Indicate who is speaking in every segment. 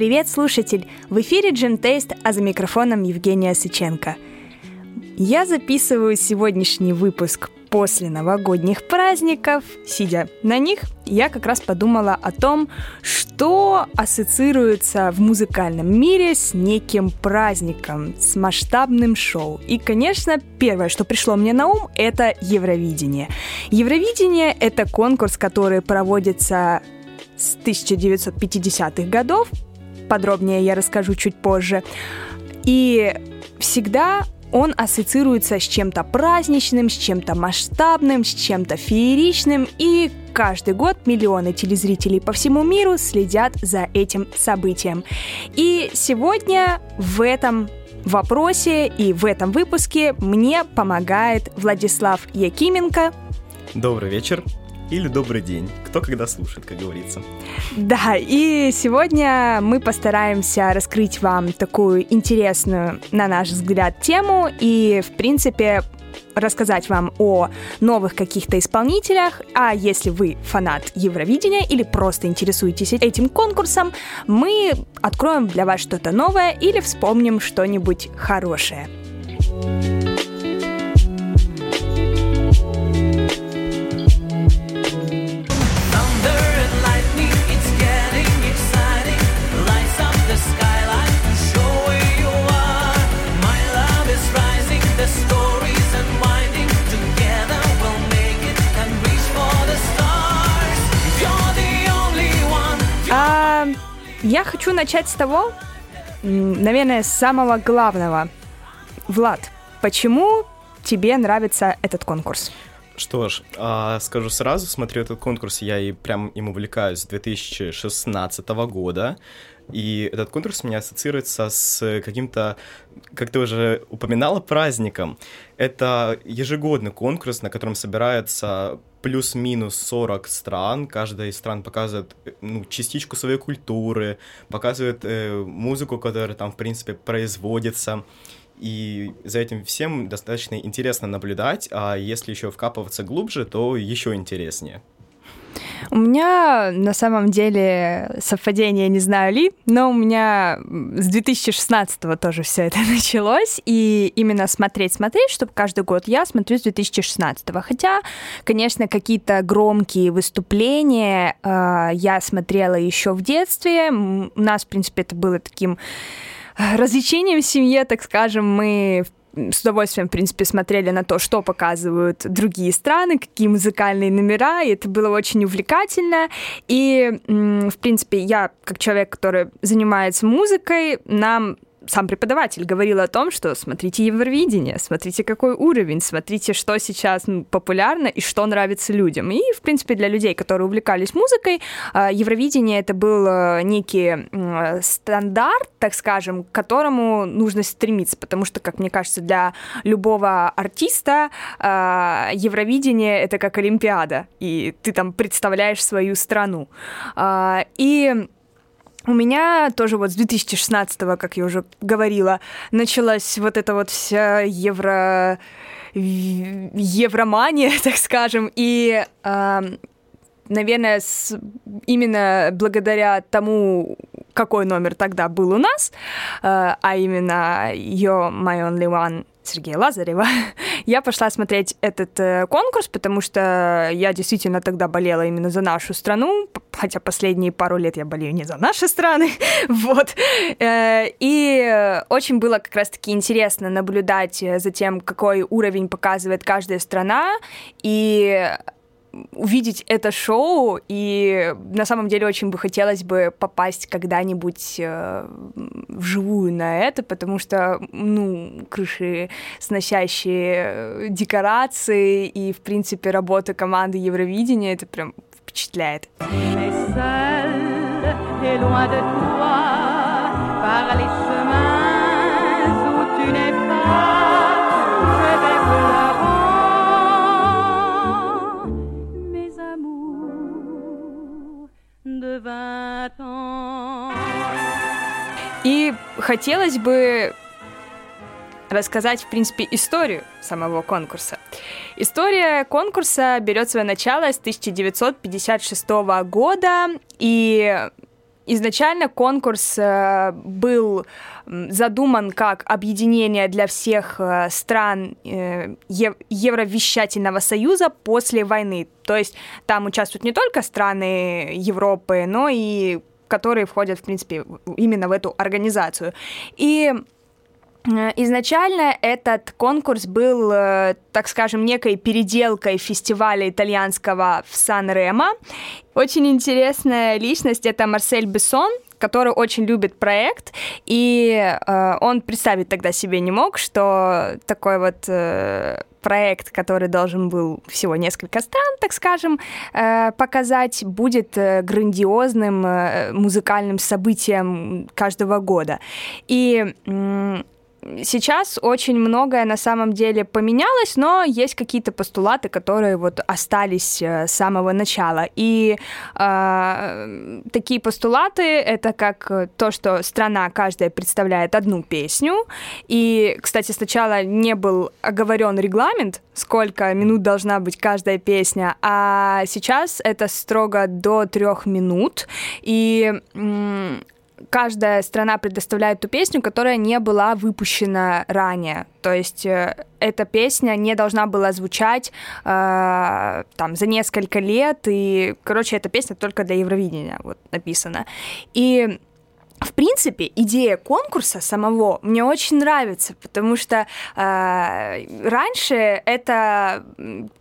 Speaker 1: Привет, слушатель! В эфире Джим Тейст, а за микрофоном Евгения Сыченко. Я записываю сегодняшний выпуск после новогодних праздников. Сидя на них, я как раз подумала о том, что ассоциируется в музыкальном мире с неким праздником, с масштабным шоу. И, конечно, первое, что пришло мне на ум, это Евровидение. Евровидение — это конкурс, который проводится с 1950-х годов. Подробнее я расскажу чуть позже. И всегда он ассоциируется с чем-то праздничным, с чем-то масштабным, с чем-то фееричным, и каждый год миллионы телезрителей по всему миру следят за этим событием. И сегодня в этом вопросе и в этом выпуске мне помогает Владислав Якименко.
Speaker 2: Добрый вечер или добрый день, кто когда слушает, как говорится.
Speaker 1: Да, и сегодня мы постараемся раскрыть вам такую интересную, на наш взгляд, тему и, в принципе, рассказать вам о новых каких-то исполнителях, а если вы фанат Евровидения или просто интересуетесь этим конкурсом, мы откроем для вас что-то новое или вспомним что-нибудь хорошее. Я хочу начать с того, наверное, с самого главного. Влад, почему тебе нравится этот конкурс?
Speaker 2: Что ж, а, скажу сразу, смотрю этот конкурс, я и прям им увлекаюсь с 2016 года. И этот конкурс у меня ассоциируется с каким-то, как ты уже упоминала, праздником. Это ежегодный конкурс, на котором собирается плюс-минус 40 стран. Каждая из стран показывает ну, частичку своей культуры, показывает э, музыку, которая там, в принципе, производится. И за этим всем достаточно интересно наблюдать, а если еще вкапываться глубже, то еще интереснее.
Speaker 1: У меня на самом деле совпадение не знаю ли, но у меня с 2016 тоже все это началось, и именно смотреть-смотреть, чтобы каждый год я смотрю с 2016. Хотя, конечно, какие-то громкие выступления э, я смотрела еще в детстве. У нас, в принципе, это было таким э, развлечением в семье, так скажем, мы в с удовольствием, в принципе, смотрели на то, что показывают другие страны, какие музыкальные номера, и это было очень увлекательно. И, в принципе, я, как человек, который занимается музыкой, нам сам преподаватель говорил о том, что смотрите Евровидение, смотрите, какой уровень, смотрите, что сейчас популярно и что нравится людям. И, в принципе, для людей, которые увлекались музыкой, а, Евровидение это был э, некий стандарт, так скажем, к которому нужно стремиться, потому что, как мне кажется, для любого артиста а, Евровидение это как Олимпиада, и ты там представляешь свою страну. И у меня тоже вот с 2016, как я уже говорила, началась вот эта вот вся евро евромания, так скажем, и э, наверное, с, именно благодаря тому, какой номер тогда был у нас, э, а именно «You're my only one», Сергея Лазарева, я пошла смотреть этот э, конкурс, потому что я действительно тогда болела именно за нашу страну, хотя последние пару лет я болею не за наши страны, вот. Э, и очень было как раз-таки интересно наблюдать за тем, какой уровень показывает каждая страна, и увидеть это шоу, и на самом деле очень бы хотелось бы попасть когда-нибудь э, вживую на это, потому что, ну, крыши сносящие декорации и, в принципе, работа команды Евровидения, это прям впечатляет. par les chemins И хотелось бы рассказать, в принципе, историю самого конкурса. История конкурса берет свое начало с 1956 года, и изначально конкурс э, был задуман как объединение для всех э, стран э, Евровещательного союза после войны. То есть там участвуют не только страны Европы, но и которые входят, в принципе, именно в эту организацию. И изначально этот конкурс был, э, так скажем, некой переделкой фестиваля итальянского в Сан-Ремо. Очень интересная личность — это Марсель Бессон, который очень любит проект, и э, он представить тогда себе не мог, что такой вот э, проект, который должен был всего несколько стран, так скажем, э, показать, будет э, грандиозным э, музыкальным событием каждого года. И э, сейчас очень многое на самом деле поменялось, но есть какие-то постулаты, которые вот остались э, с самого начала. И э, такие постулаты это как то, что страна каждая представляет одну песню. И, кстати, сначала не был оговорен регламент, сколько минут должна быть каждая песня, а сейчас это строго до трех минут. И каждая страна предоставляет ту песню, которая не была выпущена ранее. То есть э, эта песня не должна была звучать э, там за несколько лет, и, короче, эта песня только для Евровидения вот написана. И в принципе, идея конкурса самого мне очень нравится, потому что э, раньше это,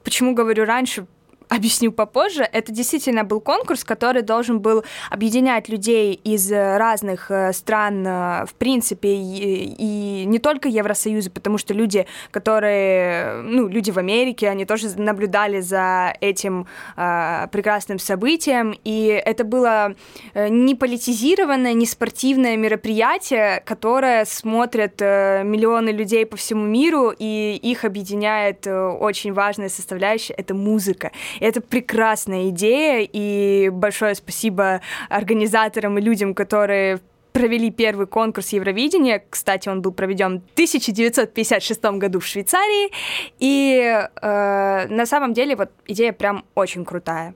Speaker 1: почему говорю раньше, объясню попозже. Это действительно был конкурс, который должен был объединять людей из разных э, стран, э, в принципе, и, и не только Евросоюза, потому что люди, которые, ну, люди в Америке, они тоже наблюдали за этим э, прекрасным событием, и это было э, не политизированное, не спортивное мероприятие, которое смотрят э, миллионы людей по всему миру, и их объединяет э, очень важная составляющая — это музыка. Это прекрасная идея, и большое спасибо организаторам и людям, которые провели первый конкурс Евровидения. Кстати, он был проведен в 1956 году в Швейцарии. И э, на самом деле вот идея прям очень крутая.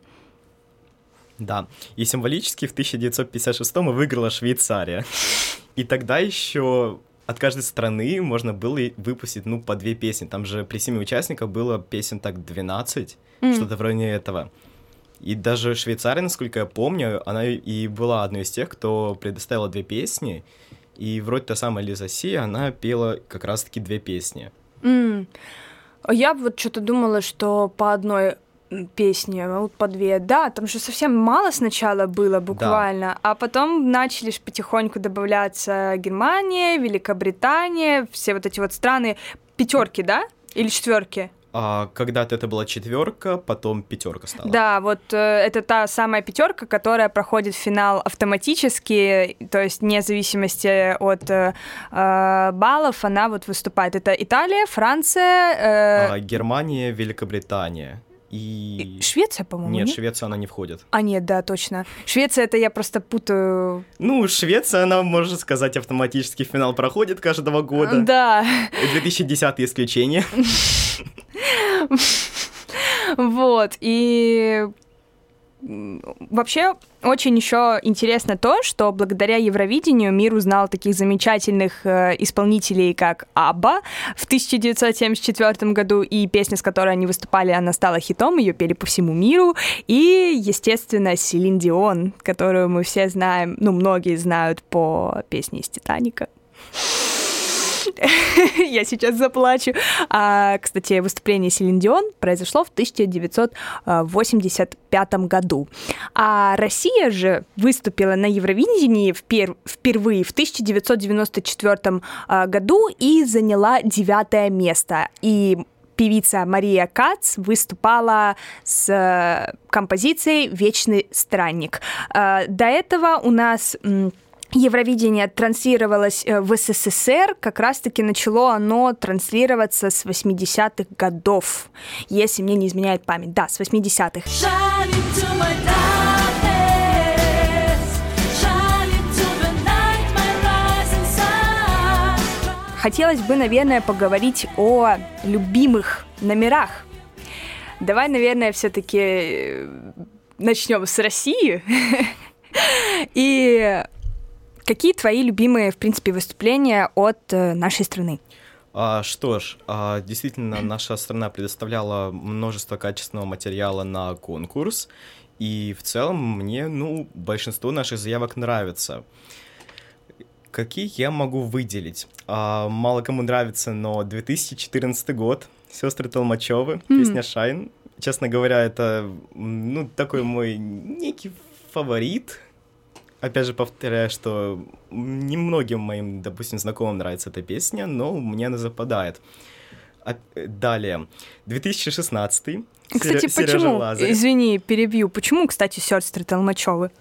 Speaker 2: Да, и символически в 1956 выиграла Швейцария. И тогда еще от каждой страны можно было выпустить, ну, по две песни. Там же при семи участниках было песен так 12, mm. что-то в районе этого. И даже Швейцария, насколько я помню, она и была одной из тех, кто предоставила две песни. И вроде та самая Лиза Си, она пела как раз-таки две песни.
Speaker 1: Mm. Я вот что-то думала, что по одной песни, а вот по две. Да, там же совсем мало сначала было буквально, да. а потом начали потихоньку добавляться Германия, Великобритания, все вот эти вот страны пятерки, да? Или четверки?
Speaker 2: А, когда-то это была четверка, потом пятерка стала.
Speaker 1: Да, вот э, это та самая пятерка, которая проходит финал автоматически, то есть вне зависимости от э, э баллов, она вот выступает. Это Италия, Франция,
Speaker 2: э... а, Германия, Великобритания и...
Speaker 1: Швеция, по-моему,
Speaker 2: нет, нет, Швеция, она не входит.
Speaker 1: А, нет, да, точно. Швеция, это я просто путаю...
Speaker 2: Ну, Швеция, она, можно сказать, автоматически финал проходит каждого года.
Speaker 1: Да.
Speaker 2: 2010 исключение.
Speaker 1: Вот, и Вообще, очень еще интересно то, что благодаря Евровидению мир узнал таких замечательных э, исполнителей, как Абба в 1974 году, и песня, с которой они выступали, она стала хитом, ее пели по всему миру, и, естественно, Селин Дион, которую мы все знаем, ну, многие знают по песне из «Титаника». Я сейчас заплачу. А, кстати, выступление Селин Дион произошло в 1985 году. А Россия же выступила на Евровидении впер впервые в 1994 а, году и заняла девятое место. И певица Мария Кац выступала с э, композицией «Вечный странник». А, до этого у нас Евровидение транслировалось э, в СССР, как раз-таки начало оно транслироваться с 80-х годов, если мне не изменяет память. Да, с 80-х. Хотелось бы, наверное, поговорить о любимых номерах. Давай, наверное, все-таки э, начнем с России. И какие твои любимые, в принципе, выступления от э, нашей страны?
Speaker 2: А, что ж, а, действительно, наша страна предоставляла множество качественного материала на конкурс, и в целом мне, ну, большинство наших заявок нравится. Какие я могу выделить? А, мало кому нравится, но 2014 год, сестры Толмачевы, mm. песня Шайн. Честно говоря, это, ну, такой мой некий фаворит, опять же повторяю, что немногим моим, допустим, знакомым нравится эта песня, но мне она западает. А, далее, 2016
Speaker 1: Кстати, Сер- почему, Лазарев. извини, перебью, почему, кстати, сестры Толмачевы?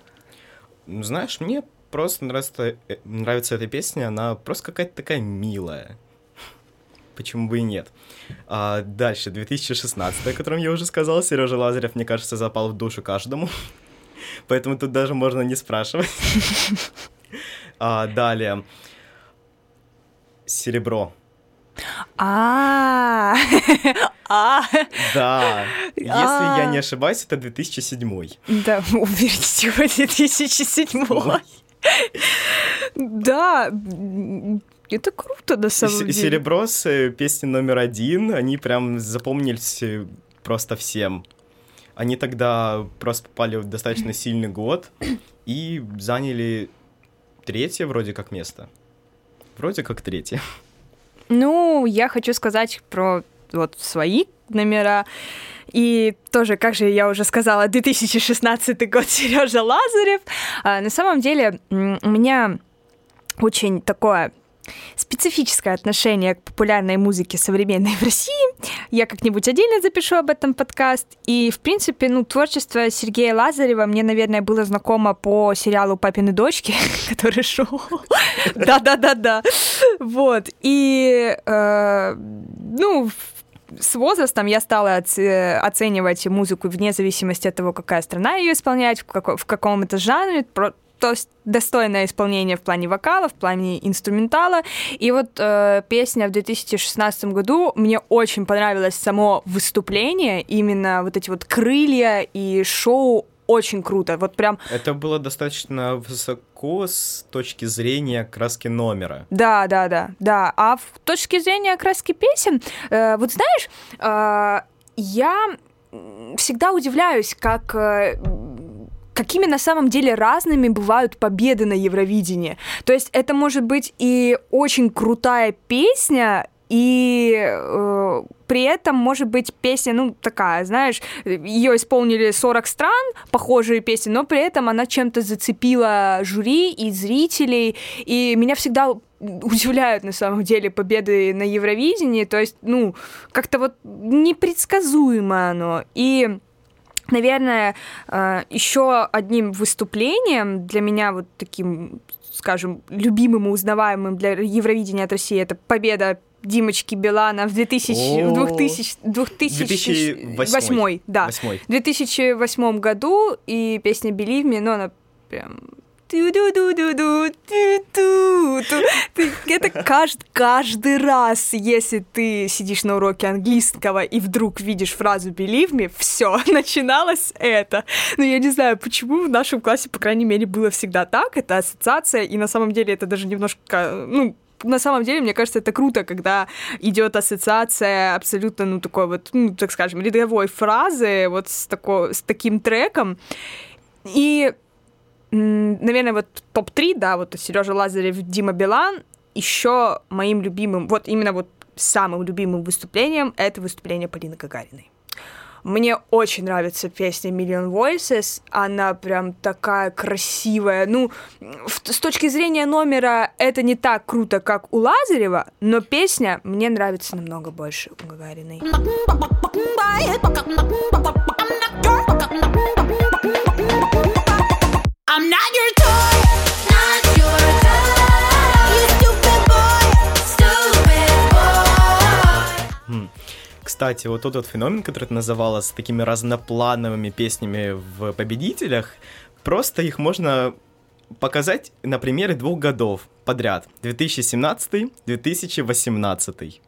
Speaker 2: Ну, знаешь, мне просто нравится, э, нравится эта песня, она просто какая-то такая милая. Почему бы и нет? А дальше, 2016, о котором я уже сказал, Сережа Лазарев, мне кажется, запал в душу каждому. Поэтому тут даже можно не спрашивать. А, далее. Серебро.
Speaker 1: А, а.
Speaker 2: Да. Если я не ошибаюсь, это 2007.
Speaker 1: Да, уверенности, 2007. Да, это круто, на самом деле.
Speaker 2: Серебро с э, песни номер один, они прям запомнились э, просто всем. Они тогда просто попали в достаточно сильный год и заняли третье вроде как место. Вроде как третье.
Speaker 1: Ну, я хочу сказать про вот свои номера. И тоже, как же я уже сказала, 2016 год Сережа Лазарев. А, на самом деле, у меня очень такое специфическое отношение к популярной музыке современной в России. Я как-нибудь отдельно запишу об этом подкаст. И, в принципе, ну, творчество Сергея Лазарева мне, наверное, было знакомо по сериалу «Папины дочки», который шел. Да-да-да-да. Вот. И, э, ну, с возрастом я стала оценивать музыку вне зависимости от того, какая страна ее исполняет, в, каком, в это жанре, то есть достойное исполнение в плане вокала, в плане инструментала. И вот э, песня в 2016 году мне очень понравилось само выступление, именно вот эти вот крылья и шоу очень круто. Вот прям...
Speaker 2: Это было достаточно высоко с точки зрения краски номера.
Speaker 1: Да, да, да, да. А в точке зрения краски песен, э, вот знаешь, э, я всегда удивляюсь, как э, какими на самом деле разными бывают победы на Евровидении. То есть это может быть и очень крутая песня, и э, при этом может быть песня, ну, такая, знаешь, ее исполнили 40 стран, похожие песни, но при этом она чем-то зацепила жюри и зрителей, и меня всегда удивляют на самом деле победы на Евровидении, то есть, ну, как-то вот непредсказуемо оно, и Наверное, э, еще одним выступлением для меня вот таким, скажем, любимым и узнаваемым для Евровидения от России это победа Димочки Билана в 2000, 2000, 2008, 2008 да, 8. 2008 году, и песня «Believe me», ну, она прям это каждый, каждый раз, если ты сидишь на уроке английского и вдруг видишь фразу believe me, все, начиналось это. Но я не знаю, почему в нашем классе, по крайней мере, было всегда так, это ассоциация, и на самом деле это даже немножко, ну, на самом деле, мне кажется, это круто, когда идет ассоциация абсолютно, ну, такой вот, ну, так скажем, рядовой фразы, вот с, тако, с таким треком. И наверное, вот топ-3, да, вот Сережа Лазарев, Дима Билан, еще моим любимым, вот именно вот самым любимым выступлением это выступление Полины Гагариной. Мне очень нравится песня Million Voices, она прям такая красивая. Ну, в, с точки зрения номера это не так круто, как у Лазарева, но песня мне нравится намного больше у Гагариной.
Speaker 2: Кстати, вот тот вот феномен, который ты называла с такими разноплановыми песнями в «Победителях», просто их можно показать на примере двух годов подряд. 2017-2018.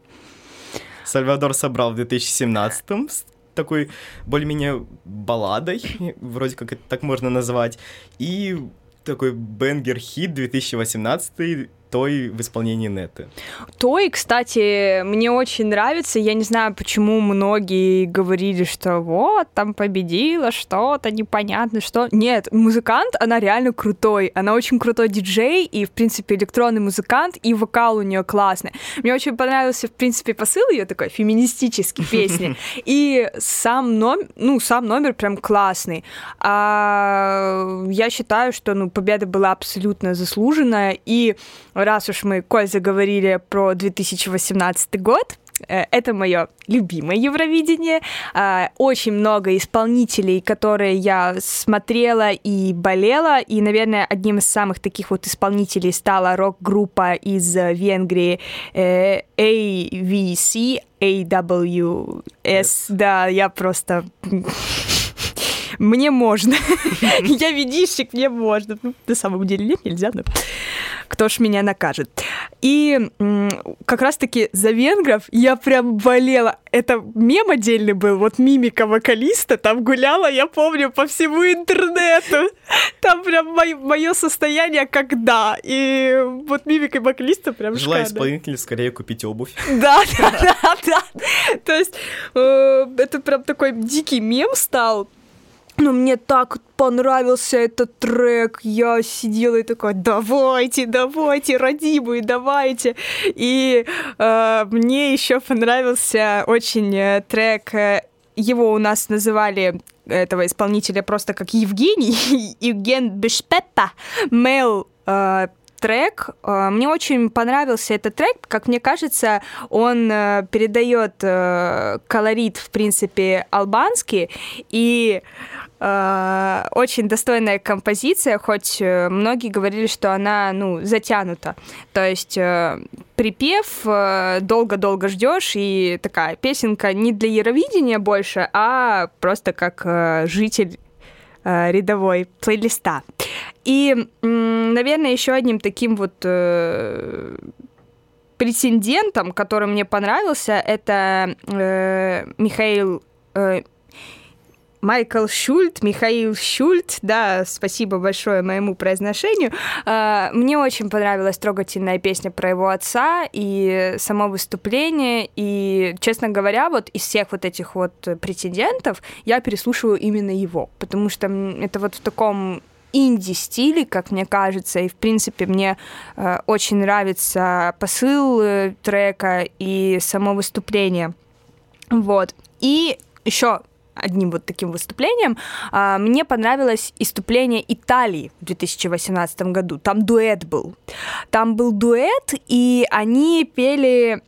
Speaker 2: Сальвадор собрал в 2017 такой более-менее балладой, вроде как это так можно назвать, и такой бенгер-хит 2018 той в исполнении Неты.
Speaker 1: Той, кстати, мне очень нравится. Я не знаю, почему многие говорили, что вот, там победила что-то непонятно, что... Нет, музыкант, она реально крутой. Она очень крутой диджей, и, в принципе, электронный музыкант, и вокал у нее классный. Мне очень понравился, в принципе, посыл ее такой феминистический песни. И сам номер, ну, сам номер прям классный. А я считаю, что, ну, победа была абсолютно заслуженная, и раз уж мы, Коль, заговорили про 2018 год, э, это мое любимое Евровидение. А, очень много исполнителей, которые я смотрела и болела. И, наверное, одним из самых таких вот исполнителей стала рок-группа из Венгрии э, AVC, AWS. Да, я просто мне можно. Я видишек, мне можно. Ну, на самом деле нет, нельзя, но кто ж меня накажет. И как раз-таки за венгров я прям болела. Это мем отдельный был, вот мимика вокалиста, там гуляла, я помню, по всему интернету. Там прям мое состояние когда. И вот мимика вокалиста прям
Speaker 2: Желаю исполнителю скорее купить обувь.
Speaker 1: Да, да, да, да. То есть э, это прям такой дикий мем стал. Но мне так понравился этот трек. Я сидела и такая, давайте, давайте, родимые, давайте. И э, мне еще понравился очень э, трек. Э, его у нас называли этого исполнителя просто как Евгений, Евген Бешпетта, Мел э, трек. Мне очень понравился этот трек. Как мне кажется, он передает колорит, в принципе, албанский. И очень достойная композиция, хоть э, многие говорили, что она, ну, затянута. То есть э, припев долго-долго ждешь, и такая песенка не для Евровидения больше, а просто как житель рядовой плейлиста. И, наверное, еще одним таким вот претендентом, который мне понравился, это э, Михаил э, Майкл Шульт, Михаил Шульт, да, спасибо большое моему произношению. А, мне очень понравилась трогательная песня про его отца и само выступление, и, честно говоря, вот из всех вот этих вот претендентов я переслушиваю именно его, потому что это вот в таком инди-стиле, как мне кажется, и, в принципе, мне э, очень нравится посыл э, трека и само выступление. Вот. И еще одним вот таким выступлением. А, мне понравилось выступление Италии в 2018 году. Там дуэт был. Там был дуэт, и они пели...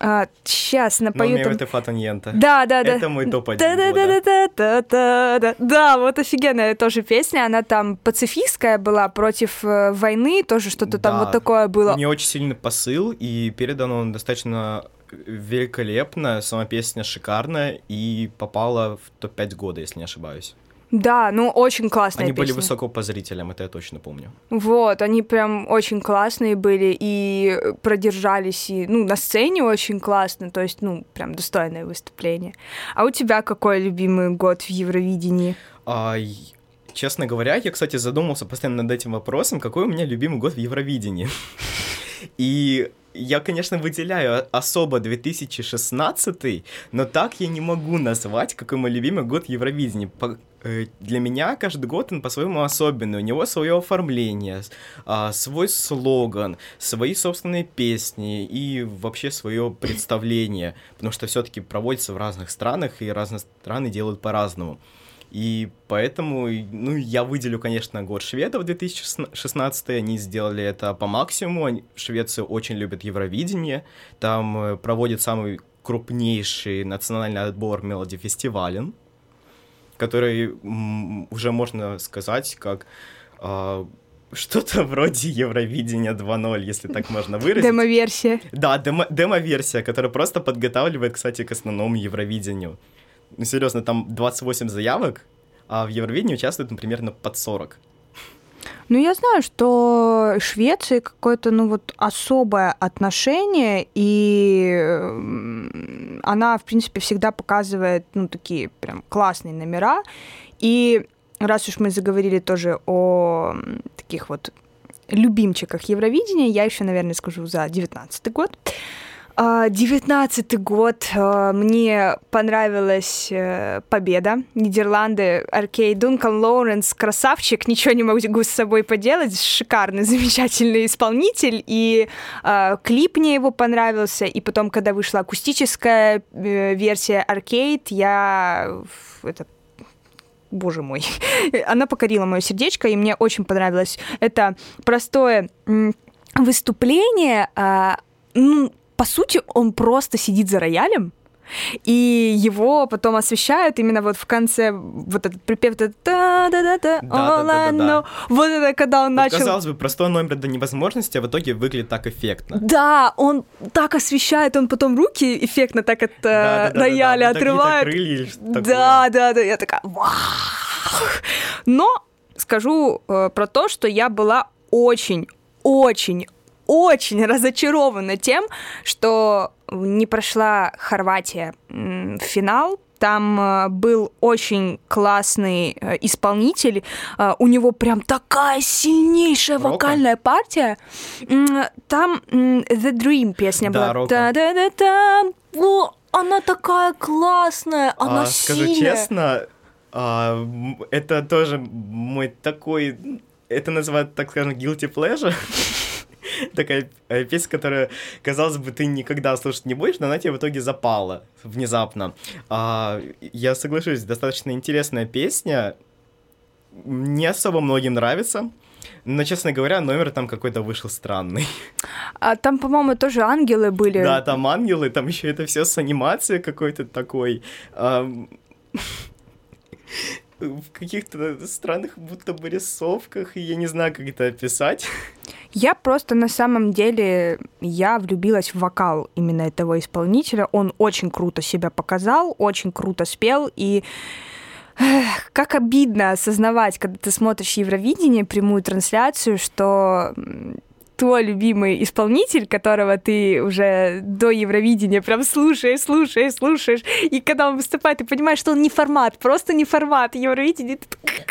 Speaker 1: А, сейчас напою...
Speaker 2: Там... Фатаньента.
Speaker 1: Да, да, да.
Speaker 2: Это мой топ-1
Speaker 1: да, да, да, да, да, да, да, да, вот офигенная тоже песня. Она там пацифистская была против э, войны, тоже что-то да. там вот такое было.
Speaker 2: Мне очень сильный посыл, и передан он достаточно великолепно, сама песня шикарная и попала в топ-5 года, если не ошибаюсь.
Speaker 1: Да, ну очень классные
Speaker 2: Они
Speaker 1: песни.
Speaker 2: были высоко по зрителям, это я точно помню.
Speaker 1: Вот, они прям очень классные были и продержались, и, ну, на сцене очень классно, то есть, ну, прям достойное выступление. А у тебя какой любимый год в Евровидении?
Speaker 2: А, честно говоря, я, кстати, задумался постоянно над этим вопросом, какой у меня любимый год в Евровидении. И я, конечно, выделяю особо 2016, но так я не могу назвать, какой мой любимый год Евровидения. Э, для меня каждый год он по-своему особенный. У него свое оформление, а, свой слоган, свои собственные песни и вообще свое представление. Потому что все-таки проводится в разных странах, и разные страны делают по-разному. И поэтому, ну, я выделю, конечно, год шведов 2016. Они сделали это по максимуму. Они, Швеция очень любит Евровидение. Там э, проводит самый крупнейший национальный отбор Мелоди Фестивален, который уже можно сказать как э, что-то вроде Евровидения 2.0, если так можно выразить.
Speaker 1: Демо-версия.
Speaker 2: Да, демо- демо-версия, которая просто подготавливает, кстати, к основному Евровидению ну, серьезно, там 28 заявок, а в Евровидении участвует, например, на под 40.
Speaker 1: Ну, я знаю, что Швеции какое-то, ну, вот особое отношение, и она, в принципе, всегда показывает, ну, такие прям классные номера. И раз уж мы заговорили тоже о таких вот любимчиках Евровидения, я еще, наверное, скажу за 19 год. А, девятнадцатый год. А, мне понравилась э, победа. Нидерланды, Аркей, Дункан Лоуренс, красавчик, ничего не могу с собой поделать. Шикарный, замечательный исполнитель. И э, клип мне его понравился. И потом, когда вышла акустическая э, версия Аркейд, я это боже мой, она покорила мое сердечко, и мне очень понравилось. Это простое выступление, а, ну, по сути, он просто сидит за роялем, и его потом освещают именно вот в конце вот этот припев да да да да да да вот это когда он начал
Speaker 2: казалось бы простой номер до невозможности а в итоге выглядит так эффектно.
Speaker 1: Да он так освещает он потом руки эффектно так от да, да, рояля да, да, отрывает. да да да я такая но скажу э, про то что я была очень очень очень разочарована тем, что не прошла Хорватия в финал, там э, был очень классный э, исполнитель, э, у него прям такая сильнейшая Рока? вокальная партия. Там The Dream песня да, была. Да, да, да, да. О, она такая классная, она а,
Speaker 2: сильная. Скажу честно, а, это тоже мой такой, это называют, так скажем, guilty pleasure. такая э, песня, которая, казалось бы, ты никогда слушать не будешь, но она тебе в итоге запала внезапно. А, я соглашусь, достаточно интересная песня, не особо многим нравится. Но, честно говоря, номер там какой-то вышел странный.
Speaker 1: А там, по-моему, тоже ангелы были.
Speaker 2: Да, там ангелы, там еще это все с анимацией какой-то такой. в каких-то странных будто бы рисовках, и я не знаю, как это описать.
Speaker 1: Я просто на самом деле, я влюбилась в вокал именно этого исполнителя. Он очень круто себя показал, очень круто спел, и как обидно осознавать, когда ты смотришь Евровидение, прямую трансляцию, что твой любимый исполнитель, которого ты уже до Евровидения прям слушаешь, слушаешь, слушаешь, и когда он выступает, ты понимаешь, что он не формат, просто не формат Евровидения.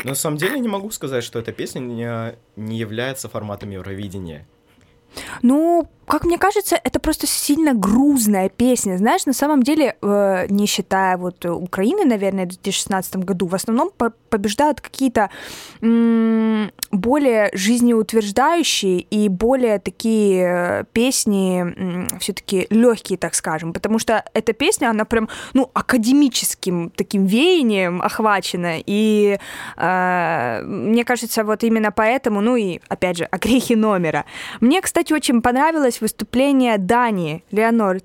Speaker 2: На самом деле не могу сказать, что эта песня не, не является форматом Евровидения.
Speaker 1: Ну, как мне кажется, это просто сильно грузная песня. Знаешь, на самом деле, э, не считая вот Украины, наверное, в 2016 году, в основном по побеждают какие-то более жизнеутверждающие и более такие э, песни все-таки легкие, так скажем, потому что эта песня, она прям, ну, академическим таким веянием охвачена, и э, мне кажется, вот именно поэтому, ну и, опять же, о грехе номера. Мне, кстати, очень понравилось выступление Дани, Леонор.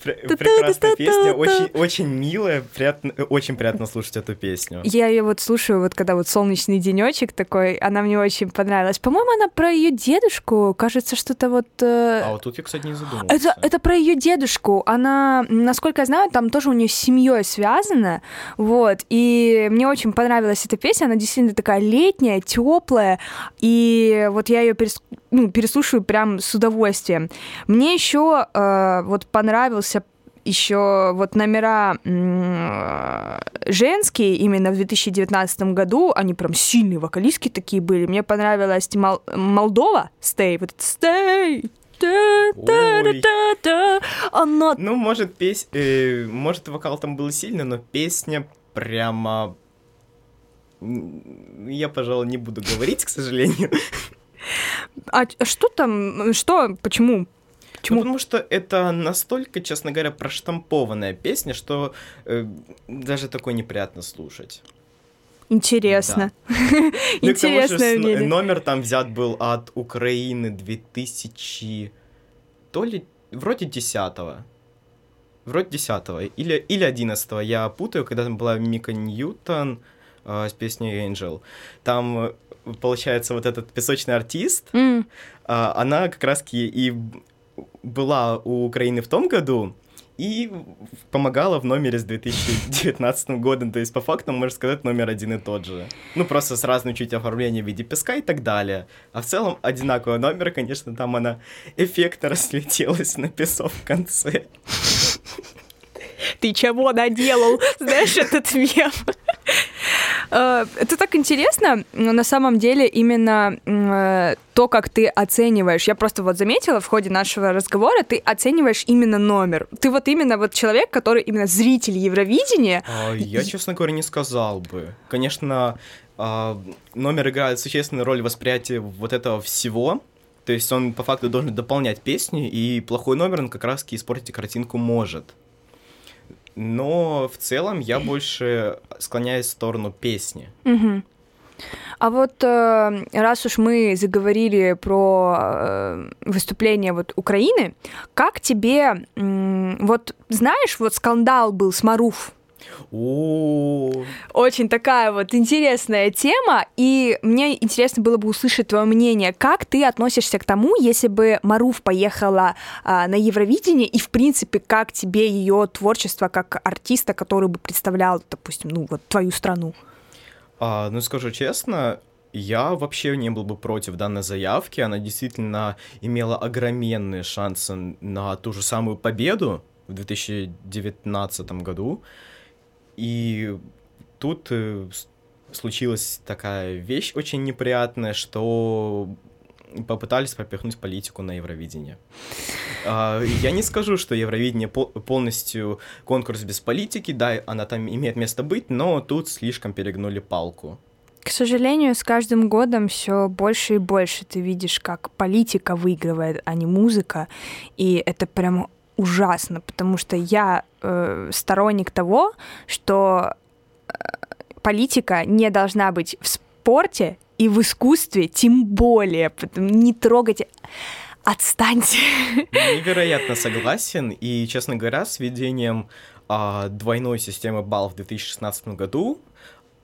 Speaker 2: Прекрасная песня, очень, очень милая, приятно, очень приятно слушать эту песню.
Speaker 1: Я ее вот слушаю, вот когда вот солнечный денечек такой, она мне очень понравилась. По-моему, она про ее дедушку, кажется, что-то вот...
Speaker 2: Э... А вот тут я, кстати, не задумывался.
Speaker 1: Это, это про ее дедушку. Она, насколько я знаю, там тоже у нее с семьей связана, вот. И мне очень понравилась эта песня, она действительно такая летняя, теплая, и вот я ее перес... ну, переслушаю прям с удовольствием. Мне еще э, вот понравился еще вот номера женские именно в 2019 году, они прям сильные вокалистки такие были. Мне понравилась Мол- Молдова, Stay, вот это Stay,
Speaker 2: она... Ну, может, пес... э, может, вокал там был сильный, но песня прямо... Я, пожалуй, не буду говорить, к сожалению.
Speaker 1: А что там? Что? Почему?
Speaker 2: Почему? Ну, потому что это настолько, честно говоря, проштампованная песня, что э, даже такой неприятно слушать.
Speaker 1: Интересно. Да.
Speaker 2: Ну, мнение. Номер там взят был от Украины 2000... То ли... Вроде 10 -го. Вроде 10 или, или 11 Я путаю, когда там была Мика Ньютон э, с песней Angel. Там э, получается вот этот песочный артист, mm. э, она как раз и была у Украины в том году, и помогала в номере с 2019 годом. То есть, по факту, можно сказать, номер один и тот же. Ну, просто с разным чуть оформлением в виде песка и так далее. А в целом, одинаковый номер, конечно, там она эффектно разлетелась на песок в конце.
Speaker 1: Ты чего наделал? Знаешь этот мем? Э, это так интересно, но на самом деле именно э, то, как ты оцениваешь. Я просто вот заметила в ходе нашего разговора, ты оцениваешь именно номер. Ты вот именно вот человек, который именно зритель Евровидения.
Speaker 2: А, я, честно говоря, не сказал бы. Конечно, а, номер играет существенную роль в восприятии вот этого всего, то есть он по факту должен дополнять песни, и плохой номер он как раз-таки испортить картинку может но в целом я больше склоняюсь в сторону песни.
Speaker 1: Угу. А вот э, раз уж мы заговорили про э, выступление вот Украины, как тебе, вот знаешь, вот скандал был с Маруф, Очень такая вот интересная тема, и мне интересно было бы услышать твое мнение. Как ты относишься к тому, если бы Маруф поехала а, на Евровидение, и, в принципе, как тебе ее творчество как артиста, который бы представлял, допустим, ну, вот твою страну?
Speaker 2: А, ну, скажу честно, я вообще не был бы против данной заявки. Она действительно имела огроменные шансы на ту же самую победу в 2019 году. И тут э, случилась такая вещь очень неприятная, что попытались пропихнуть политику на Евровидение. А, я не скажу, что Евровидение полностью конкурс без политики, да, она там имеет место быть, но тут слишком перегнули палку.
Speaker 1: К сожалению, с каждым годом все больше и больше ты видишь, как политика выигрывает, а не музыка, и это прям ужасно, потому что я э, сторонник того, что э, политика не должна быть в спорте и в искусстве, тем более, не трогайте отстаньте.
Speaker 2: Невероятно согласен. И, честно говоря, с введением а, двойной системы баллов в 2016 году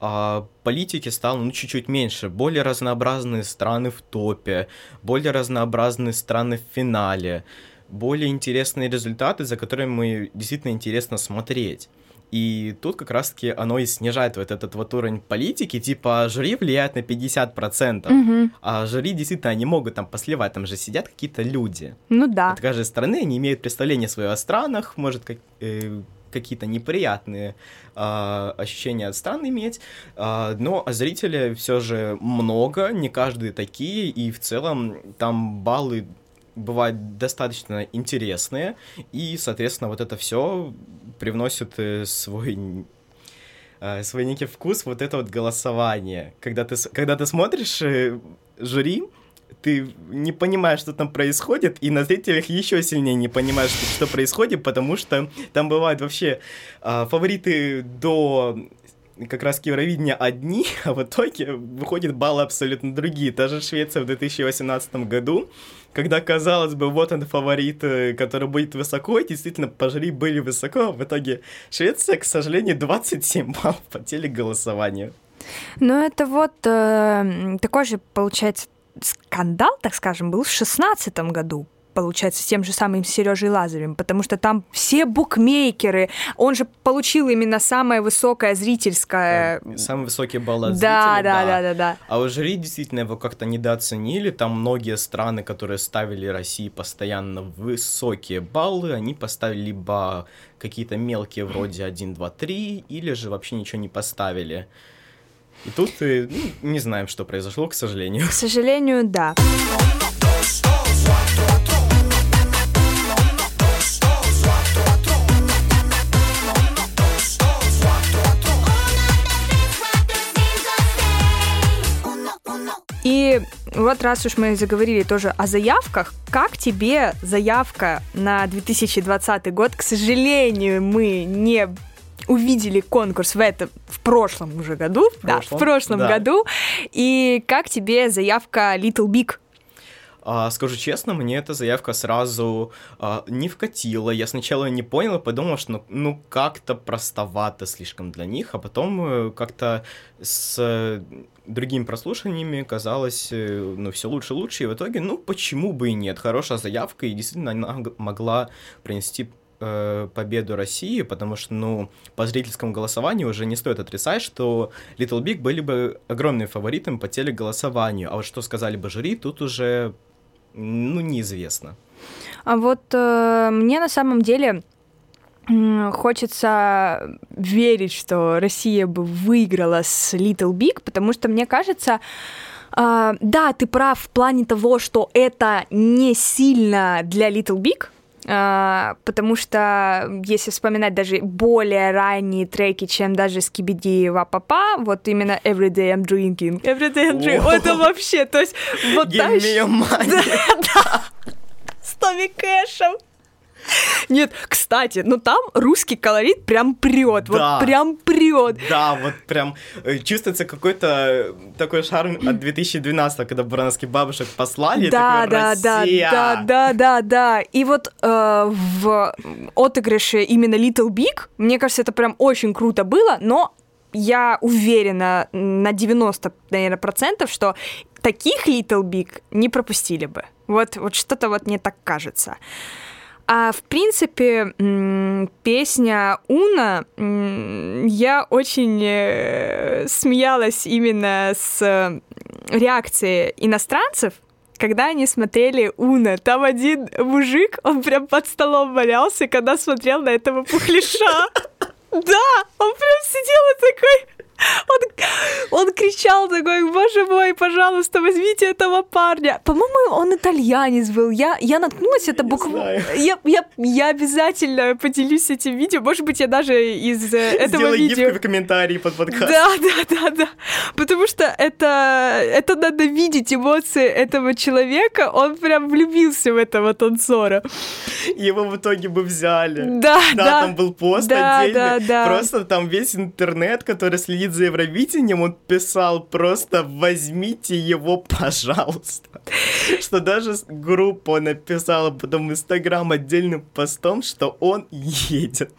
Speaker 2: а, политики стало ну, чуть-чуть меньше. Более разнообразные страны в топе, более разнообразные страны в финале более интересные результаты, за которыми мы действительно интересно смотреть. И тут как раз-таки оно и снижает вот этот вот уровень политики, типа жюри влияет на 50%, mm-hmm. а жюри действительно они могут там посливать, там же сидят какие-то люди.
Speaker 1: Ну да.
Speaker 2: От каждой страны они имеют представление о о странах, может, как, э, какие-то неприятные э, ощущения от стран иметь, э, но зрителей все же много, не каждый такие, и в целом там баллы бывают достаточно интересные, и, соответственно, вот это все привносит э, свой э, свой некий вкус вот это вот голосование. Когда ты, когда ты смотришь э, жюри, ты не понимаешь, что там происходит, и на зрителях еще сильнее не понимаешь, что, что происходит, потому что там бывают вообще э, фавориты до как раз Евровидение одни, а в итоге выходят баллы абсолютно другие. Та же Швеция в 2018 году когда, казалось бы, вот он фаворит, э, который будет высоко, и действительно, пожри были высоко, в итоге Швеция, к сожалению, 27 баллов по телеголосованию.
Speaker 1: Ну, это вот э, такой же, получается, скандал, так скажем, был в 2016 году получается, с тем же самым Сережей Лазарем, потому что там все букмекеры, он же получил именно самое высокое зрительское...
Speaker 2: Самые высокие баллы от
Speaker 1: да,
Speaker 2: зрителей,
Speaker 1: да, да, да, да.
Speaker 2: А у жюри действительно его как-то недооценили, там многие страны, которые ставили России постоянно высокие баллы, они поставили либо какие-то мелкие вроде 1, 2, 3, или же вообще ничего не поставили. И тут ну, не знаем, что произошло, к сожалению.
Speaker 1: К сожалению, да. Вот раз уж мы заговорили тоже о заявках, как тебе заявка на 2020 год? К сожалению, мы не увидели конкурс в этом в прошлом уже году, в да, прошлом, в прошлом да. году. И как тебе заявка Little Big?
Speaker 2: А, скажу честно, мне эта заявка сразу а, не вкатила. Я сначала не понял, подумал, что ну, ну как-то простовато слишком для них, а потом э, как-то с э, другими прослушиваниями казалось, э, ну, все лучше и лучше, и в итоге, ну, почему бы и нет, хорошая заявка, и действительно она могла принести э, победу России, потому что, ну, по зрительскому голосованию уже не стоит отрицать, что Little Big были бы огромным фаворитом по телеголосованию, а вот что сказали бы жюри, тут уже, ну, неизвестно.
Speaker 1: А вот э, мне на самом деле хочется верить, что Россия бы выиграла с Little Big, потому что мне кажется, э, да, ты прав в плане того, что это не сильно для Little Big, потому что если вспоминать даже более ранние треки, чем даже Skibidi Вапапа, вот именно Everyday I'm Drinking, Everyday I'm Drinking, это вообще, то есть вот
Speaker 2: Give me your money. Да, да.
Speaker 1: С Томми Кэшем. Нет, кстати, ну там русский колорит прям прет, да. вот прям прет.
Speaker 2: Да, вот прям э, чувствуется какой-то такой шарм от 2012, когда буранских бабушек послали.
Speaker 1: Да, да, да, да, да, да, да. И вот э, в отыгрыше именно Little Big, мне кажется, это прям очень круто было, но я уверена на 90, наверное, процентов, что таких Little Big не пропустили бы. Вот, вот что-то вот мне так кажется. А в принципе, песня Уна, я очень э, смеялась именно с реакцией иностранцев, когда они смотрели Уна. Там один мужик, он прям под столом валялся, когда смотрел на этого пухлиша. Да, он прям сидел и такой... Он, он кричал такой, боже мой, пожалуйста, возьмите этого парня. По-моему, он итальянец был. Я, я наткнулась, это буквально... Я, я, я обязательно поделюсь этим видео. Может быть, я даже из э, этого
Speaker 2: Сделай
Speaker 1: видео...
Speaker 2: Сделай в комментарии под подкаст.
Speaker 1: Да, да, да, да. Потому что это, это надо видеть эмоции этого человека. Он прям влюбился в этого танцора.
Speaker 2: Его в итоге бы взяли.
Speaker 1: Да, да.
Speaker 2: Да, там был пост
Speaker 1: да,
Speaker 2: отдельный.
Speaker 1: Да, да.
Speaker 2: Просто там весь интернет, который следит следит за Евровидением, он писал просто «возьмите его, пожалуйста». Что даже группа написала потом в Инстаграм отдельным постом, что он едет.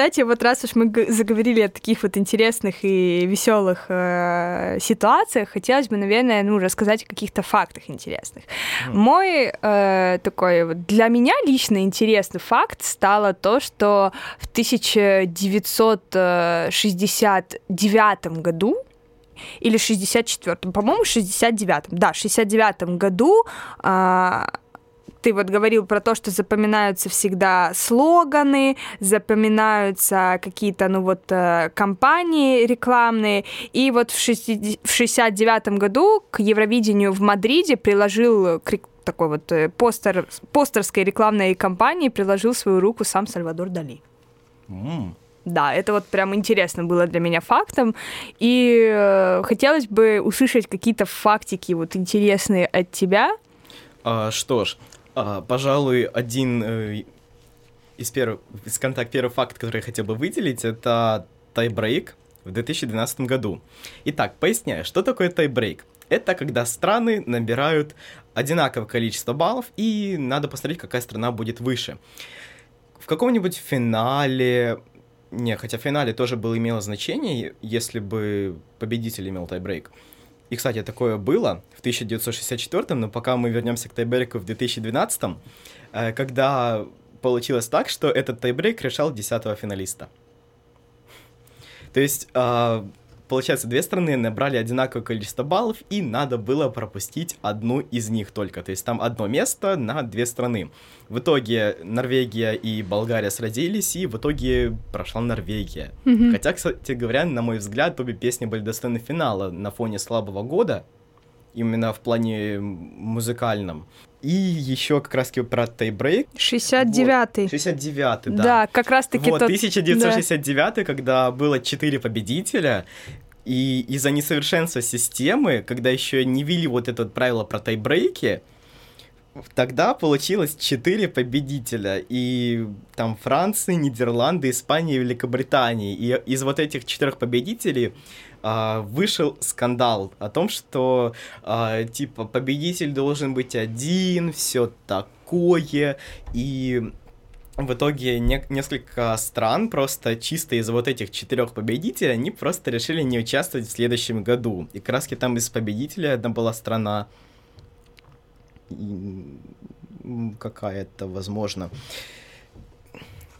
Speaker 1: Кстати, вот раз уж мы заговорили о таких вот интересных и веселых э, ситуациях, хотелось бы, наверное, ну, рассказать о каких-то фактах интересных. Mm. Мой э, такой вот для меня лично интересный факт стало то, что в 1969 году или 64-м, по-моему, 69-м, да, 69-м году э, ты вот говорил про то, что запоминаются всегда слоганы, запоминаются какие-то, ну вот, э, компании рекламные. И вот в, 60, в 69 году к Евровидению в Мадриде приложил такой вот э, постер, постерской рекламной кампании приложил свою руку сам Сальвадор Дали.
Speaker 2: Mm.
Speaker 1: Да, это вот прям интересно было для меня фактом. И э, хотелось бы услышать какие-то фактики вот интересные от тебя.
Speaker 2: А, что ж, а, пожалуй, один э, из первых, из контакт первый факт, который я хотел бы выделить, это тайбрейк в 2012 году. Итак, поясняю, что такое тайбрейк? Это когда страны набирают одинаковое количество баллов, и надо посмотреть, какая страна будет выше. В каком-нибудь финале, не, хотя в финале тоже было имело значение, если бы победитель имел тайбрейк. И, кстати, такое было в 1964, но пока мы вернемся к тайбрейку в 2012, э, когда получилось так, что этот тайбрейк решал 10 финалиста. То есть а, получается, две страны набрали одинаковое количество баллов, и надо было пропустить одну из них только. То есть там одно место на две страны. В итоге Норвегия и Болгария сразились, и в итоге прошла Норвегия. Mm-hmm. Хотя, кстати говоря, на мой взгляд, обе песни были достойны финала на фоне слабого года, именно в плане музыкальном. И еще как раз про тайбрейк.
Speaker 1: 69-й.
Speaker 2: Вот. 69-й, да.
Speaker 1: Да, как раз таки
Speaker 2: Вот,
Speaker 1: тот...
Speaker 2: 1969 да. когда было 4 победителя, и из-за несовершенства системы, когда еще не ввели вот это правило про тайбрейки, тогда получилось 4 победителя. И там Франция, Нидерланды, Испания и Великобритания. И из вот этих четырех победителей а, вышел скандал о том, что а, типа победитель должен быть один, все такое, и в итоге не, несколько стран просто чисто из вот этих четырех победителей, они просто решили не участвовать в следующем году. И краски там из победителя одна была страна... какая-то, возможно.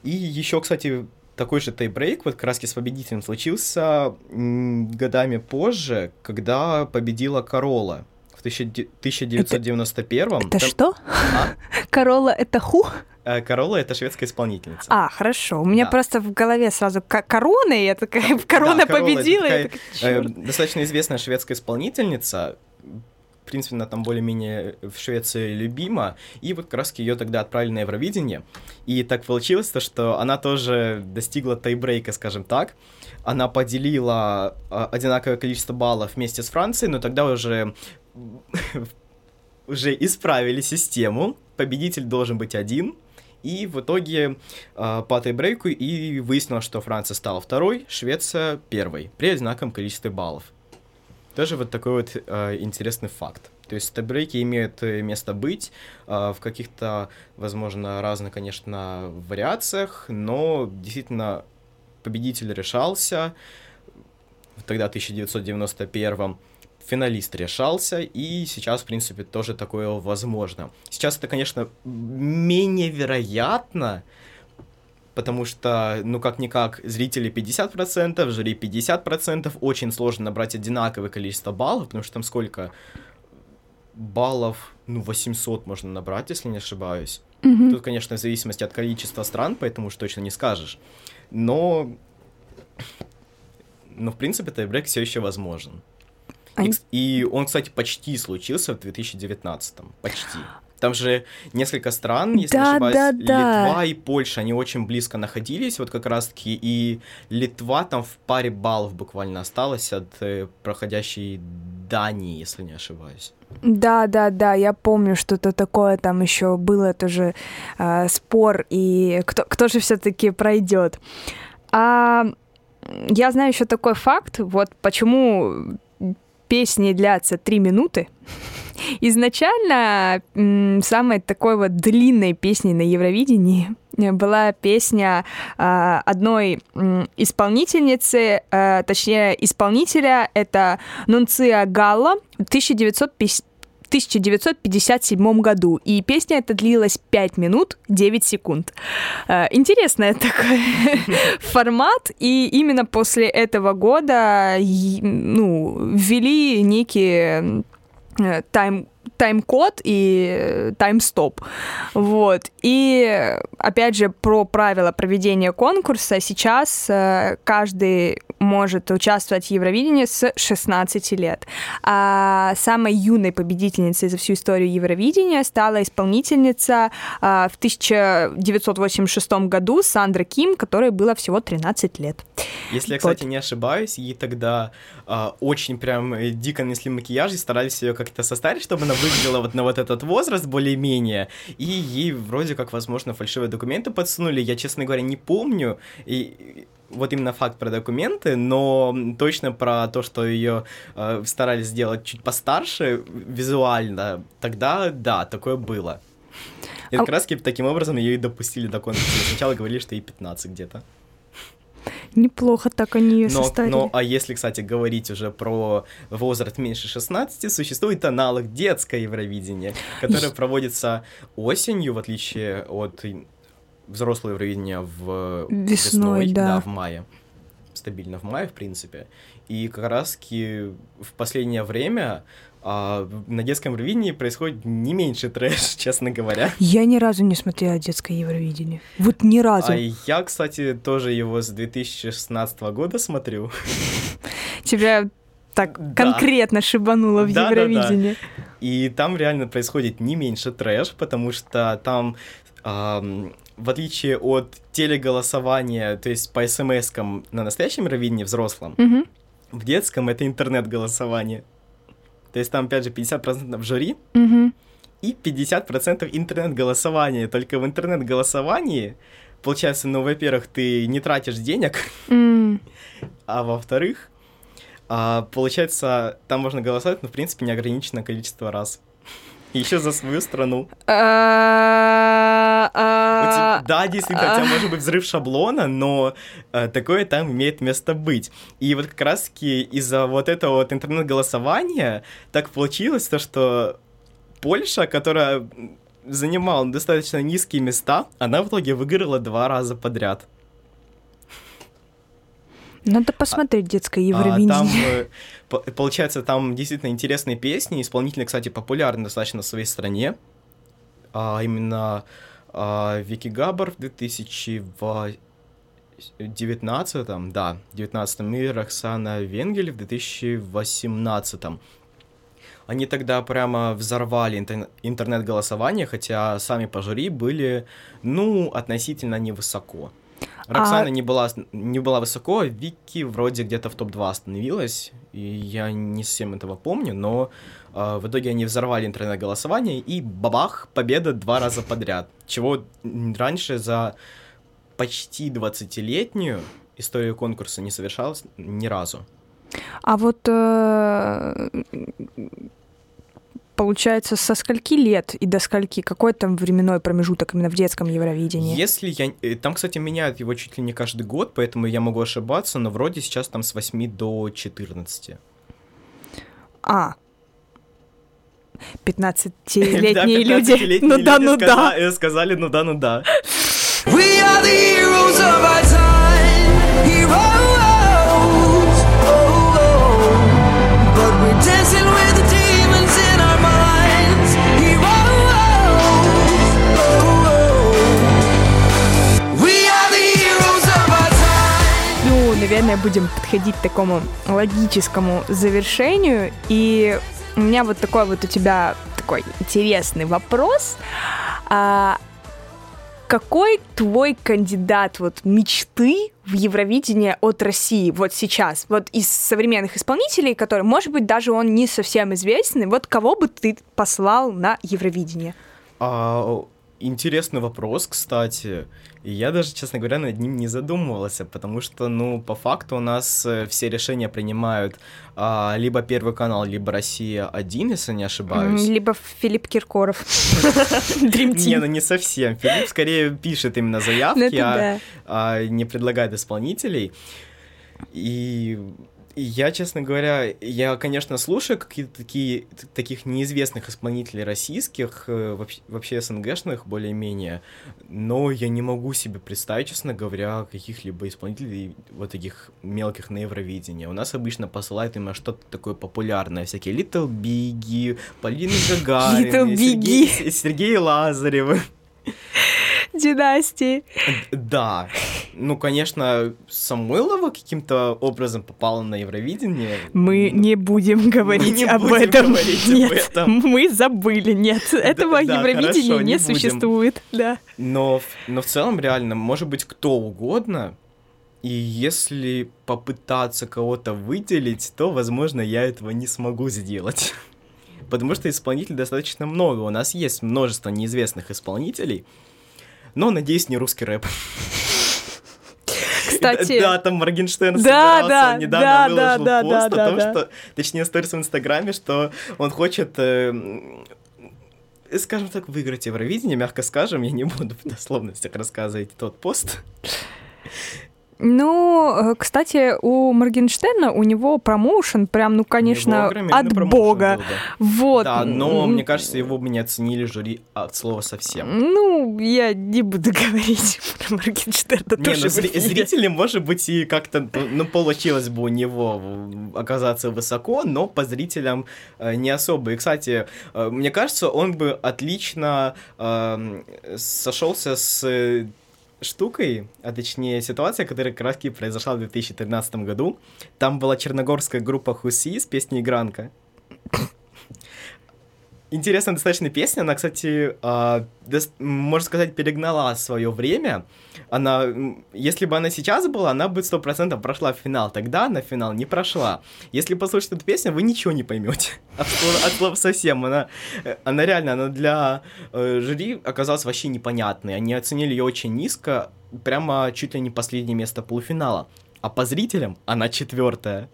Speaker 2: И еще, кстати, такой же тайбрейк вот как раз с победителем случился годами позже, когда победила Корола в 1991
Speaker 1: Это, это там... что? А? Корола это ху?
Speaker 2: Э, Корола это шведская исполнительница.
Speaker 1: А, хорошо. У меня да. просто в голове сразу корона, и я такая, корона да, победила. Такая, такая,
Speaker 2: э, достаточно известная шведская исполнительница, принципе, она там более-менее в Швеции любима, и вот как раз ее тогда отправили на Евровидение, и так получилось, то, что она тоже достигла тайбрейка, скажем так, она поделила а, одинаковое количество баллов вместе с Францией, но тогда уже уже исправили систему, победитель должен быть один, и в итоге э, по тайбрейку и выяснилось, что Франция стала второй, Швеция первой, при одинаковом количестве баллов. Тоже вот такой вот э, интересный факт. То есть тайбрейки имеют э, место быть э, в каких-то, возможно, разных, конечно, вариациях, но действительно победитель решался тогда, в 1991 финалист решался, и сейчас, в принципе, тоже такое возможно. Сейчас это, конечно, менее вероятно, потому что, ну, как-никак, зрители 50%, жюри 50%, очень сложно набрать одинаковое количество баллов, потому что там сколько баллов, ну, 800 можно набрать, если не ошибаюсь. Mm-hmm. Тут, конечно, в зависимости от количества стран, поэтому уж точно не скажешь. Но, но в принципе, тайбрейк все еще возможен. И, и он, кстати, почти случился в 2019 почти. Там же несколько стран, если да, не ошибаюсь, да, да. Литва и Польша, они очень близко находились, вот как раз-таки, и Литва там в паре баллов буквально осталась от э, проходящей Дании, если не ошибаюсь.
Speaker 1: Да, да, да, я помню, что-то такое там еще было тоже э, спор, и кто, кто же все-таки пройдет. А я знаю еще такой факт, вот почему песни длятся три минуты. Изначально самой такой вот длинной песней на Евровидении была песня э, одной исполнительницы, э, точнее исполнителя, это Нунция Галла, 1950 1957 году, и песня эта длилась 5 минут 9 секунд. Э, интересный такой формат, и именно после этого года ну, ввели некие э, тайм тайм-код и тайм-стоп. Вот. И, опять же, про правила проведения конкурса. Сейчас э, каждый может участвовать в Евровидении с 16 лет. А самой юной победительницей за всю историю Евровидения стала исполнительница а, в 1986 году Сандра Ким, которой было всего 13 лет.
Speaker 2: Если я, кстати, вот. не ошибаюсь, ей тогда а, очень прям дико нанесли макияж и старались ее как-то состарить, чтобы она выглядела вот на вот этот возраст более-менее. И ей вроде как, возможно, фальшивые документы подсунули. Я, честно говоря, не помню. И вот именно факт про документы, но точно про то, что ее э, старались сделать чуть постарше визуально, тогда да, такое было. И а... как раз таким образом ее и допустили до конкурса. Сначала говорили, что ей 15 где-то.
Speaker 1: Неплохо так они ее
Speaker 2: но,
Speaker 1: составили.
Speaker 2: Но, а если, кстати, говорить уже про возраст меньше 16, существует аналог детское Евровидение, которое проводится осенью, в отличие от взрослое Евровидение в
Speaker 1: весной, весной да.
Speaker 2: да, в мае. Стабильно в мае, в принципе. И как раз в последнее время а на детском Евровидении происходит не меньше трэш, честно говоря.
Speaker 1: Я ни разу не смотрела детское Евровидение. Вот ни разу.
Speaker 2: А я, кстати, тоже его с 2016 года смотрю.
Speaker 1: Тебя так да. конкретно шибануло в да, Евровидении. Да,
Speaker 2: да. И там реально происходит не меньше трэш, потому что там эм, в отличие от телеголосования, то есть по смс-кам на настоящем Евровидении взрослом,
Speaker 1: mm-hmm.
Speaker 2: в детском это интернет-голосование. То есть там, опять же, 50% жюри
Speaker 1: mm-hmm.
Speaker 2: и 50% интернет-голосования. Только в интернет-голосовании, получается, ну, во-первых, ты не тратишь денег,
Speaker 1: mm.
Speaker 2: а во-вторых, а, получается, там можно голосовать, но, в принципе, неограниченное количество раз. Еще за свою страну.
Speaker 1: А, а,
Speaker 2: да, действительно, у тебя может быть взрыв шаблона, но э, такое там имеет место быть. И вот как раз-таки из-за вот этого вот интернет-голосования так получилось то, что Польша, которая занимал достаточно низкие места, она в итоге выиграла два раза подряд.
Speaker 1: Надо посмотреть детское Евровидение.
Speaker 2: А, там, э, получается, там действительно интересные песни. Исполнители, кстати, популярны достаточно в своей стране. А именно а, Вики Габар в 2019, да, 19 и Роксана Венгель в 2018. Они тогда прямо взорвали интернет-голосование, хотя сами по жюри были, ну, относительно невысоко. Роксана а... не, была, не была высоко, Вики вроде где-то в топ-2 остановилась, и я не совсем этого помню, но э, в итоге они взорвали интернет-голосование, и бабах, победа два раза подряд, чего раньше за почти 20-летнюю историю конкурса не совершалось ни разу.
Speaker 1: А вот э, получается, со скольки лет и до скольки? Какой там временной промежуток именно в детском Евровидении?
Speaker 2: Если я... Э, там, кстати, меняют его чуть ли не каждый год, поэтому я могу ошибаться, но вроде сейчас там с 8 до 14.
Speaker 1: А, 15-летние люди. Ну да, ну да.
Speaker 2: Э, сказали, ну да, ну да. We are the heroes of our time.
Speaker 1: Наверное, будем подходить к такому логическому завершению. И у меня вот такой вот у тебя такой интересный вопрос. А, какой твой кандидат вот мечты в Евровидение от России вот сейчас? Вот из современных исполнителей, который, может быть, даже он не совсем известный, вот кого бы ты послал на Евровидение?
Speaker 2: А, интересный вопрос, кстати. И я даже, честно говоря, над ним не задумывался, потому что, ну, по факту у нас э, все решения принимают а, либо Первый канал, либо Россия-1, если не ошибаюсь.
Speaker 1: Либо Филипп Киркоров.
Speaker 2: Не, ну не совсем. Филипп скорее пишет именно заявки, ну, а, а не предлагает исполнителей. И я, честно говоря, я, конечно, слушаю какие-то такие, таких неизвестных исполнителей российских, э, вообще, вообще СНГшных более-менее, но я не могу себе представить, честно говоря, каких-либо исполнителей вот таких мелких на Евровидении. У нас обычно посылают именно что-то такое популярное, всякие Little Biggie, Полина Гагарина, Сергей, Сергей Лазарев
Speaker 1: династии.
Speaker 2: Да. Ну, конечно, Самойлова каким-то образом попала на Евровидение.
Speaker 1: Мы не будем говорить не об будем этом. Говорить нет, об этом. мы забыли. Нет, этого да, Евровидения хорошо, не, не существует. Да.
Speaker 2: Но, но в целом, реально, может быть, кто угодно, и если попытаться кого-то выделить, то, возможно, я этого не смогу сделать. Потому что исполнителей достаточно много. У нас есть множество неизвестных исполнителей, но, надеюсь, не русский рэп.
Speaker 1: Кстати...
Speaker 2: Да, там Моргенштерн да, да, недавно да, выложил да, пост да, о том, да. что... Точнее, сторис в Инстаграме, что он хочет э, скажем так, выиграть Евровидение, мягко скажем, я не буду в дословностях рассказывать тот пост.
Speaker 1: Ну, э, кстати, у Моргенштерна у него промоушен прям, ну, конечно, от бога. Был, да. Вот.
Speaker 2: Да, но мне кажется, его бы не оценили жюри от слова совсем.
Speaker 1: Ну, я не буду говорить про Моргенштерна.
Speaker 2: Не, ну, зри- зрители, может быть, и как-то, ну, получилось бы у него оказаться высоко, но по зрителям э, не особо. И, кстати, э, мне кажется, он бы отлично э, сошелся с штукой, а точнее ситуация, которая как раз произошла в 2013 году. Там была черногорская группа Хуси с песней «Гранка». Интересная достаточно песня, она, кстати, э, можно сказать, перегнала свое время. Она, если бы она сейчас была, она бы сто процентов прошла в финал. Тогда на финал не прошла. Если послушать эту песню, вы ничего не поймете. От слова совсем. Она, э, она реально, она для э, жюри оказалась вообще непонятной. Они оценили ее очень низко, прямо чуть ли не последнее место полуфинала. А по зрителям она четвертая.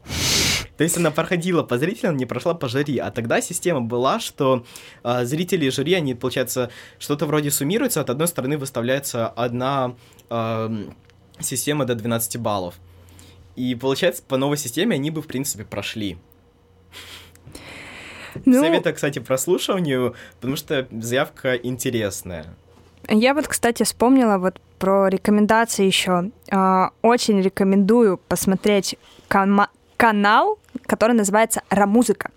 Speaker 2: То есть она проходила по зрителям, не прошла по жюри. А тогда система была, что э, зрители и жюри, они, получается, что-то вроде суммируются. От одной стороны выставляется одна э, система до 12 баллов. И получается, по новой системе они бы, в принципе, прошли. Ну... Совета, кстати, прослушиванию, потому что заявка интересная.
Speaker 1: Я вот, кстати, вспомнила вот про рекомендации еще. А, очень рекомендую посмотреть кан- канал, который называется Рамузыка.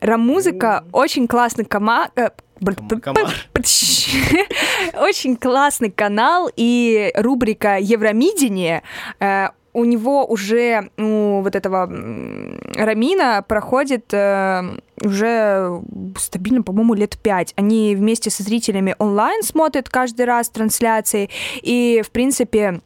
Speaker 1: Рамузыка очень классный кома... Э, очень классный канал и рубрика Евромидение э, у него уже у вот этого Рамина проходит э, уже стабильно, по-моему, лет пять. Они вместе со зрителями онлайн смотрят каждый раз трансляции, и, в принципе,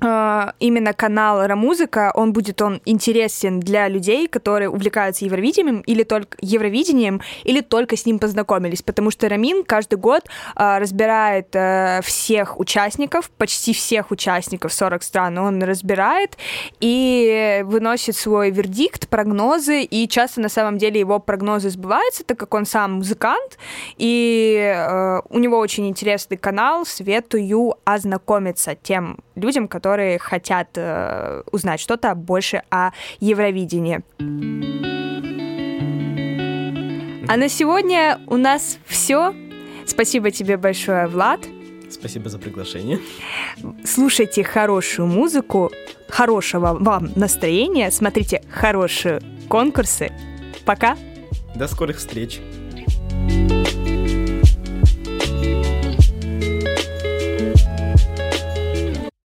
Speaker 1: именно канал Рамузыка, он будет он интересен для людей, которые увлекаются Евровидением или только Евровидением, или только с ним познакомились, потому что Рамин каждый год э, разбирает э, всех участников, почти всех участников 40 стран, он разбирает и выносит свой вердикт, прогнозы, и часто на самом деле его прогнозы сбываются, так как он сам музыкант, и э, у него очень интересный канал, советую ознакомиться тем людям, которые которые хотят э, узнать что-то больше о Евровидении. А на сегодня у нас все. Спасибо тебе большое, Влад.
Speaker 2: Спасибо за приглашение.
Speaker 1: Слушайте хорошую музыку, хорошего вам настроения, смотрите хорошие конкурсы. Пока.
Speaker 2: До скорых встреч.